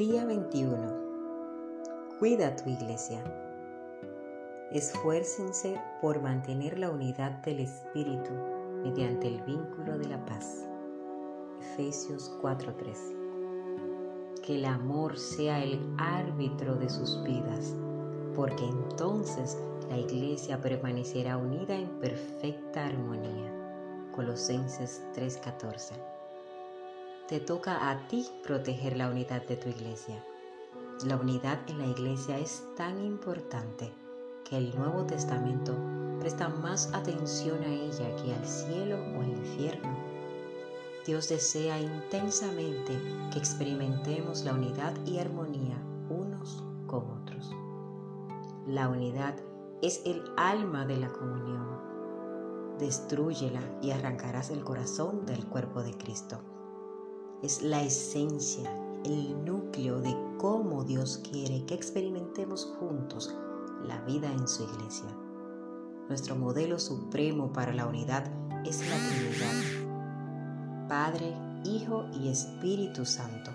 Día 21. Cuida tu iglesia. Esfuércense por mantener la unidad del Espíritu mediante el vínculo de la paz. Efesios 4:3. Que el amor sea el árbitro de sus vidas, porque entonces la iglesia permanecerá unida en perfecta armonía. Colosenses 3:14 te toca a ti proteger la unidad de tu iglesia. La unidad en la iglesia es tan importante que el Nuevo Testamento presta más atención a ella que al cielo o al infierno. Dios desea intensamente que experimentemos la unidad y armonía unos con otros. La unidad es el alma de la comunión. Destrúyela y arrancarás el corazón del cuerpo de Cristo es la esencia, el núcleo de cómo Dios quiere que experimentemos juntos la vida en su iglesia. Nuestro modelo supremo para la unidad es la Trinidad. Padre, Hijo y Espíritu Santo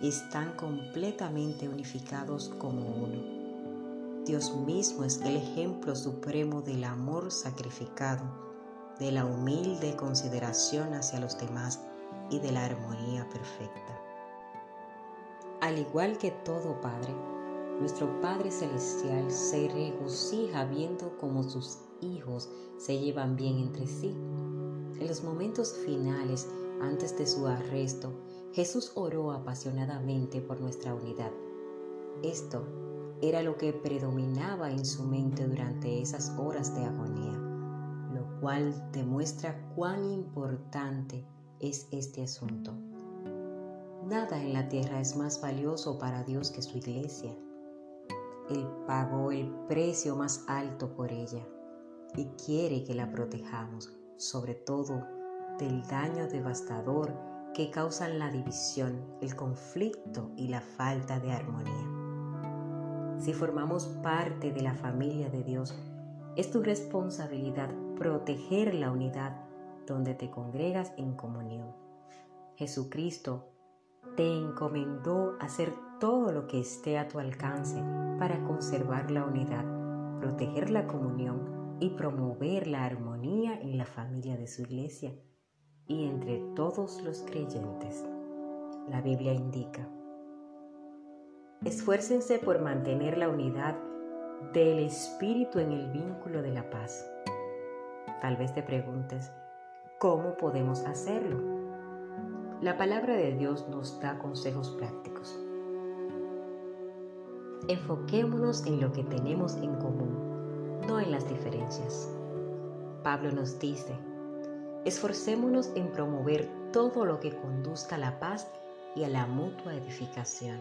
están completamente unificados como uno. Dios mismo es el ejemplo supremo del amor sacrificado, de la humilde consideración hacia los demás y de la armonía perfecta. Al igual que todo Padre, nuestro Padre Celestial se regocija viendo cómo sus hijos se llevan bien entre sí. En los momentos finales, antes de su arresto, Jesús oró apasionadamente por nuestra unidad. Esto era lo que predominaba en su mente durante esas horas de agonía, lo cual demuestra cuán importante es este asunto. Nada en la tierra es más valioso para Dios que su iglesia. Él pagó el precio más alto por ella y quiere que la protejamos, sobre todo del daño devastador que causan la división, el conflicto y la falta de armonía. Si formamos parte de la familia de Dios, es tu responsabilidad proteger la unidad donde te congregas en comunión. Jesucristo te encomendó hacer todo lo que esté a tu alcance para conservar la unidad, proteger la comunión y promover la armonía en la familia de su iglesia y entre todos los creyentes. La Biblia indica, esfuércense por mantener la unidad del Espíritu en el vínculo de la paz. Tal vez te preguntes, ¿Cómo podemos hacerlo? La palabra de Dios nos da consejos prácticos. Enfoquémonos en lo que tenemos en común, no en las diferencias. Pablo nos dice, esforcémonos en promover todo lo que conduzca a la paz y a la mutua edificación.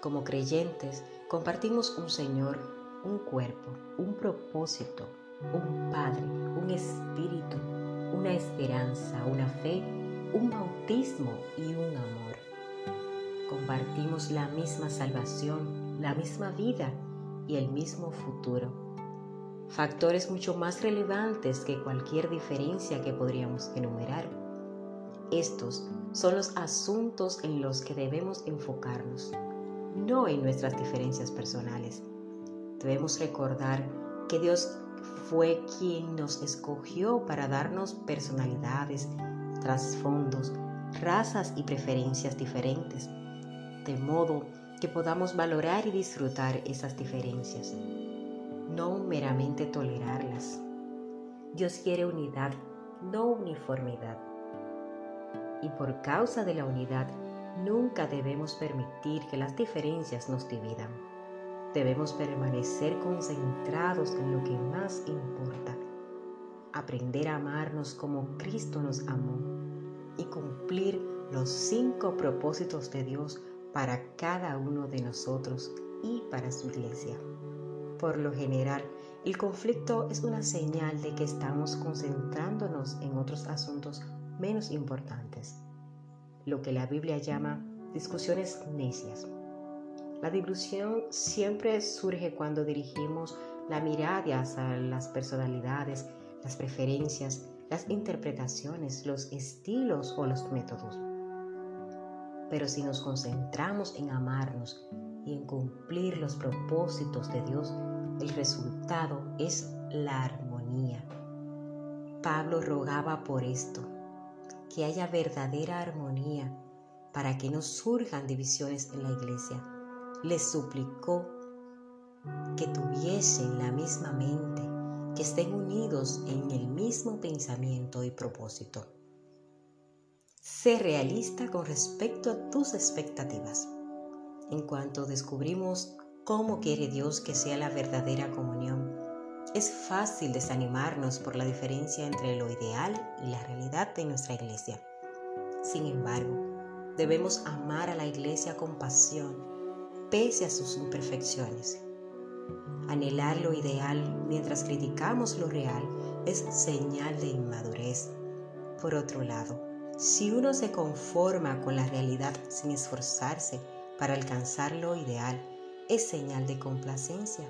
Como creyentes, compartimos un Señor, un cuerpo, un propósito, un Padre, un Espíritu, una esperanza, una fe, un bautismo y un amor. Compartimos la misma salvación, la misma vida y el mismo futuro. Factores mucho más relevantes que cualquier diferencia que podríamos enumerar. Estos son los asuntos en los que debemos enfocarnos, no en nuestras diferencias personales. Debemos recordar que Dios fue quien nos escogió para darnos personalidades, trasfondos, razas y preferencias diferentes, de modo que podamos valorar y disfrutar esas diferencias, no meramente tolerarlas. Dios quiere unidad, no uniformidad. Y por causa de la unidad, nunca debemos permitir que las diferencias nos dividan. Debemos permanecer concentrados en lo que más importa, aprender a amarnos como Cristo nos amó y cumplir los cinco propósitos de Dios para cada uno de nosotros y para su iglesia. Por lo general, el conflicto es una señal de que estamos concentrándonos en otros asuntos menos importantes, lo que la Biblia llama discusiones necias. La división siempre surge cuando dirigimos la mirada hacia las personalidades, las preferencias, las interpretaciones, los estilos o los métodos. Pero si nos concentramos en amarnos y en cumplir los propósitos de Dios, el resultado es la armonía. Pablo rogaba por esto, que haya verdadera armonía para que no surjan divisiones en la iglesia. Les suplicó que tuviesen la misma mente, que estén unidos en el mismo pensamiento y propósito. Sé realista con respecto a tus expectativas. En cuanto descubrimos cómo quiere Dios que sea la verdadera comunión, es fácil desanimarnos por la diferencia entre lo ideal y la realidad de nuestra iglesia. Sin embargo, debemos amar a la iglesia con pasión, pese a sus imperfecciones. Anhelar lo ideal mientras criticamos lo real es señal de inmadurez. Por otro lado, si uno se conforma con la realidad sin esforzarse para alcanzar lo ideal, es señal de complacencia.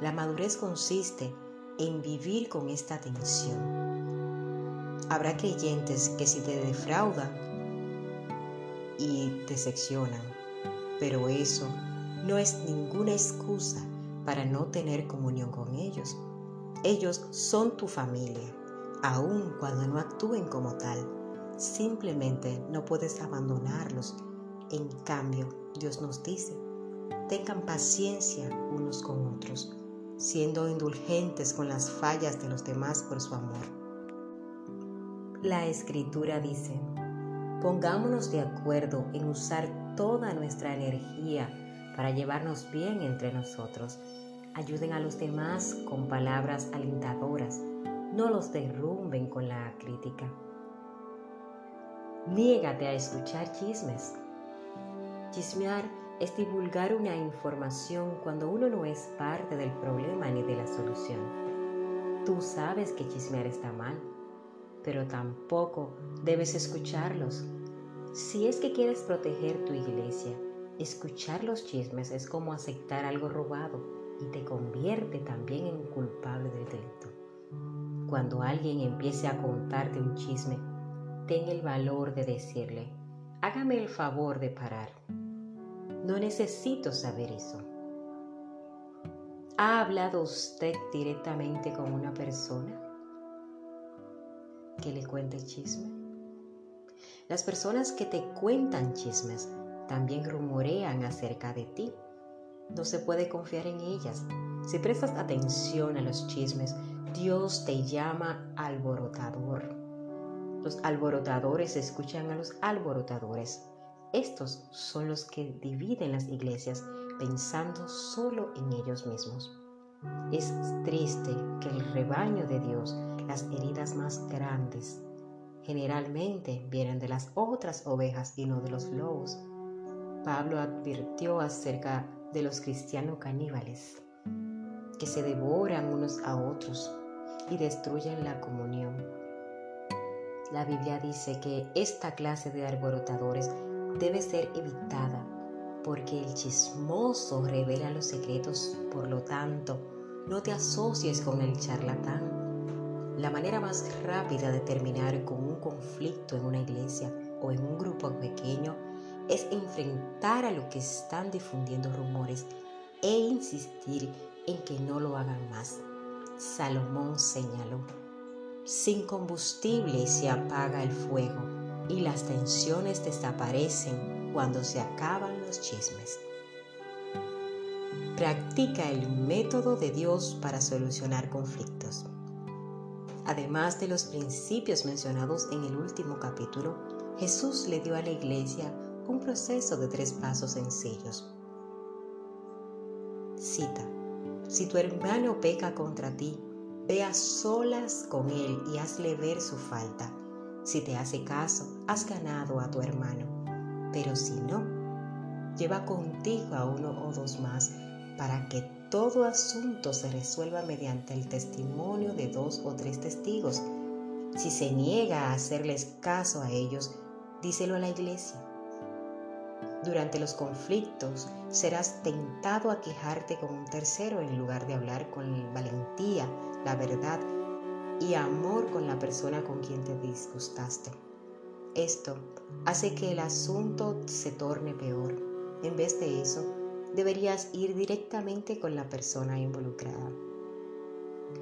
La madurez consiste en vivir con esta tensión. Habrá creyentes que si te defraudan y te seccionan, pero eso no es ninguna excusa para no tener comunión con ellos. Ellos son tu familia, aun cuando no actúen como tal. Simplemente no puedes abandonarlos. En cambio, Dios nos dice, tengan paciencia unos con otros, siendo indulgentes con las fallas de los demás por su amor. La escritura dice, pongámonos de acuerdo en usar toda nuestra energía para llevarnos bien entre nosotros. Ayuden a los demás con palabras alentadoras, no los derrumben con la crítica. Niégate a escuchar chismes. Chismear es divulgar una información cuando uno no es parte del problema ni de la solución. Tú sabes que chismear está mal, pero tampoco debes escucharlos. Si es que quieres proteger tu iglesia, escuchar los chismes es como aceptar algo robado y te convierte también en culpable del delito. Cuando alguien empiece a contarte un chisme, ten el valor de decirle, hágame el favor de parar. No necesito saber eso. ¿Ha hablado usted directamente con una persona que le cuente chisme? Las personas que te cuentan chismes también rumorean acerca de ti. No se puede confiar en ellas. Si prestas atención a los chismes, Dios te llama alborotador. Los alborotadores escuchan a los alborotadores. Estos son los que dividen las iglesias pensando solo en ellos mismos. Es triste que el rebaño de Dios, las heridas más grandes, generalmente vienen de las otras ovejas y no de los lobos. Pablo advirtió acerca de los cristianos caníbales, que se devoran unos a otros y destruyen la comunión. La Biblia dice que esta clase de alborotadores debe ser evitada porque el chismoso revela los secretos, por lo tanto, no te asocies con el charlatán. La manera más rápida de terminar con un conflicto en una iglesia o en un grupo pequeño es enfrentar a los que están difundiendo rumores e insistir en que no lo hagan más. Salomón señaló. Sin combustible se apaga el fuego y las tensiones desaparecen cuando se acaban los chismes. Practica el método de Dios para solucionar conflictos. Además de los principios mencionados en el último capítulo, Jesús le dio a la iglesia un proceso de tres pasos sencillos. Cita, si tu hermano peca contra ti, Ve a solas con él y hazle ver su falta. Si te hace caso, has ganado a tu hermano. Pero si no, lleva contigo a uno o dos más para que todo asunto se resuelva mediante el testimonio de dos o tres testigos. Si se niega a hacerles caso a ellos, díselo a la iglesia. Durante los conflictos serás tentado a quejarte con un tercero en lugar de hablar con valentía la verdad y amor con la persona con quien te disgustaste. Esto hace que el asunto se torne peor. En vez de eso, deberías ir directamente con la persona involucrada.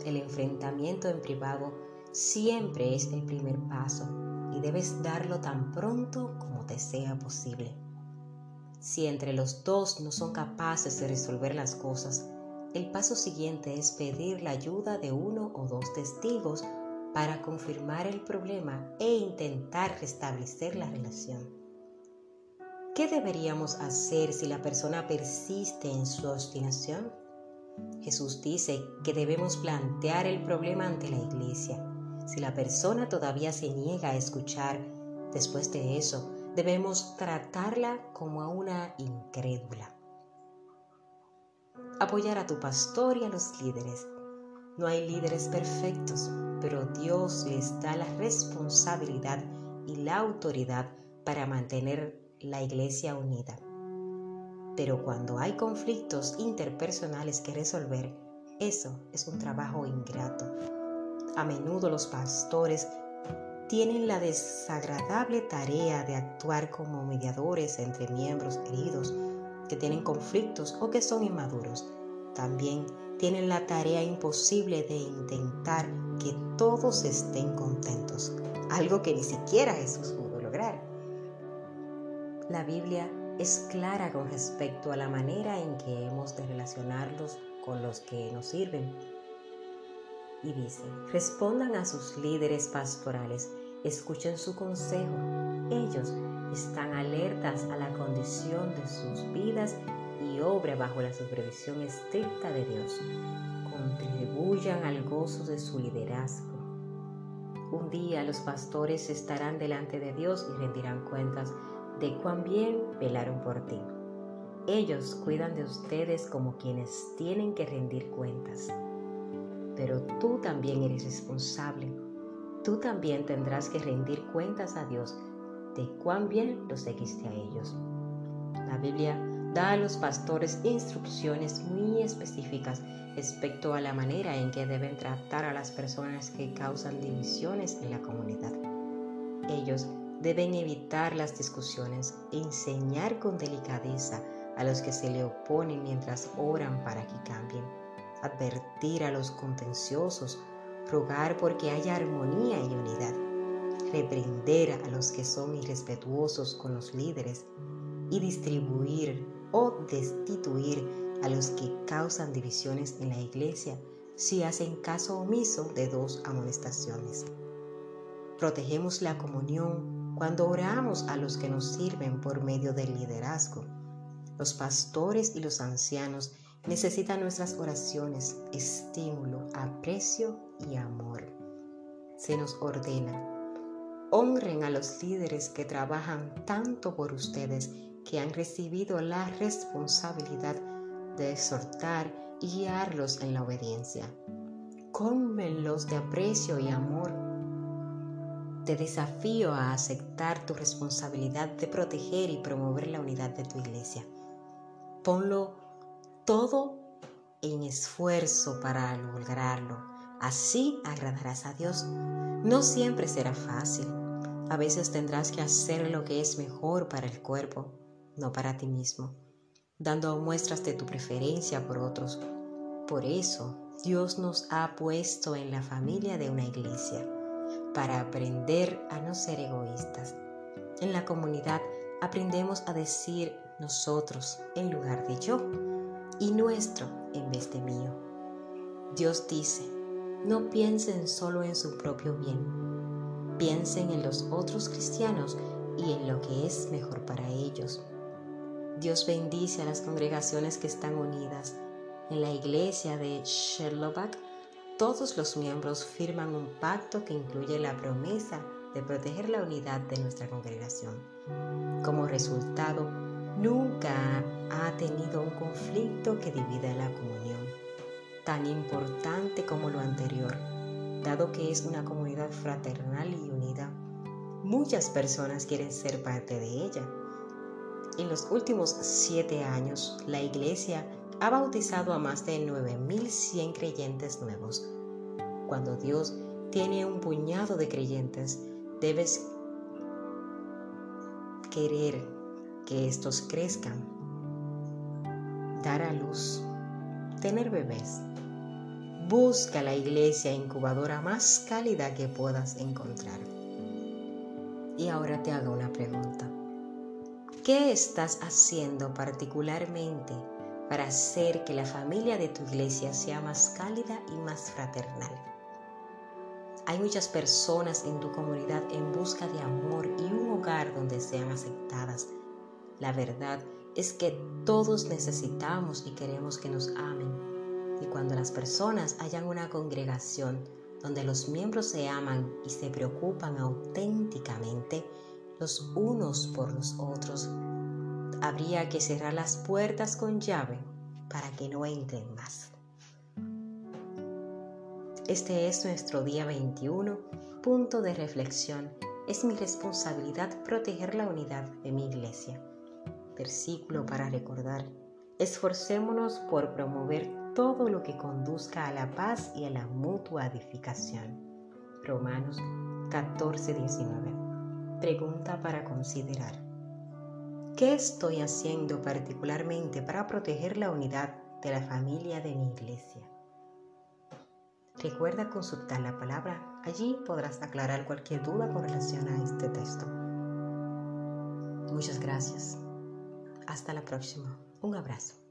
El enfrentamiento en privado siempre es el primer paso y debes darlo tan pronto como te sea posible. Si entre los dos no son capaces de resolver las cosas, el paso siguiente es pedir la ayuda de uno o dos testigos para confirmar el problema e intentar restablecer la relación. ¿Qué deberíamos hacer si la persona persiste en su obstinación? Jesús dice que debemos plantear el problema ante la iglesia. Si la persona todavía se niega a escuchar, después de eso, debemos tratarla como a una incrédula. Apoyar a tu pastor y a los líderes. No hay líderes perfectos, pero Dios les da la responsabilidad y la autoridad para mantener la iglesia unida. Pero cuando hay conflictos interpersonales que resolver, eso es un trabajo ingrato. A menudo los pastores tienen la desagradable tarea de actuar como mediadores entre miembros heridos que tienen conflictos o que son inmaduros. También tienen la tarea imposible de intentar que todos estén contentos, algo que ni siquiera Jesús pudo lograr. La Biblia es clara con respecto a la manera en que hemos de relacionarnos con los que nos sirven. Y dice, respondan a sus líderes pastorales, escuchen su consejo. Ellos están alertas a la condición de sus vidas y obra bajo la supervisión estricta de Dios. Contribuyan al gozo de su liderazgo. Un día los pastores estarán delante de Dios y rendirán cuentas de cuán bien velaron por ti. Ellos cuidan de ustedes como quienes tienen que rendir cuentas. Pero tú también eres responsable. Tú también tendrás que rendir cuentas a Dios de cuán bien los seguiste a ellos. La Biblia da a los pastores instrucciones muy específicas respecto a la manera en que deben tratar a las personas que causan divisiones en la comunidad. Ellos deben evitar las discusiones e enseñar con delicadeza a los que se le oponen mientras oran para que cambien, advertir a los contenciosos, rogar porque haya armonía y unidad, reprender a los que son irrespetuosos con los líderes y distribuir o destituir a los que causan divisiones en la iglesia si hacen caso omiso de dos amonestaciones. Protegemos la comunión cuando oramos a los que nos sirven por medio del liderazgo. Los pastores y los ancianos necesitan nuestras oraciones, estímulo, aprecio y amor. Se nos ordena, honren a los líderes que trabajan tanto por ustedes que han recibido la responsabilidad de exhortar y guiarlos en la obediencia. Cómenlos de aprecio y amor. Te desafío a aceptar tu responsabilidad de proteger y promover la unidad de tu iglesia. Ponlo todo en esfuerzo para lograrlo. Así agradarás a Dios. No siempre será fácil. A veces tendrás que hacer lo que es mejor para el cuerpo no para ti mismo, dando muestras de tu preferencia por otros. Por eso Dios nos ha puesto en la familia de una iglesia, para aprender a no ser egoístas. En la comunidad aprendemos a decir nosotros en lugar de yo y nuestro en vez de mío. Dios dice, no piensen solo en su propio bien, piensen en los otros cristianos y en lo que es mejor para ellos. Dios bendice a las congregaciones que están unidas. En la iglesia de Sherlock, todos los miembros firman un pacto que incluye la promesa de proteger la unidad de nuestra congregación. Como resultado, nunca ha tenido un conflicto que divida la comunión, tan importante como lo anterior, dado que es una comunidad fraternal y unida. Muchas personas quieren ser parte de ella en los últimos siete años, la Iglesia ha bautizado a más de 9.100 creyentes nuevos. Cuando Dios tiene un puñado de creyentes, debes querer que estos crezcan, dar a luz, tener bebés. Busca la iglesia incubadora más cálida que puedas encontrar. Y ahora te hago una pregunta. ¿Qué estás haciendo particularmente para hacer que la familia de tu iglesia sea más cálida y más fraternal? Hay muchas personas en tu comunidad en busca de amor y un hogar donde sean aceptadas. La verdad es que todos necesitamos y queremos que nos amen. Y cuando las personas hayan una congregación donde los miembros se aman y se preocupan auténticamente los unos por los otros, habría que cerrar las puertas con llave para que no entren más. Este es nuestro día 21, punto de reflexión. Es mi responsabilidad proteger la unidad de mi iglesia. Versículo para recordar. Esforcémonos por promover todo lo que conduzca a la paz y a la mutua edificación. Romanos 14, 19. Pregunta para considerar. ¿Qué estoy haciendo particularmente para proteger la unidad de la familia de mi iglesia? Recuerda consultar la palabra. Allí podrás aclarar cualquier duda con relación a este texto. Muchas gracias. Hasta la próxima. Un abrazo.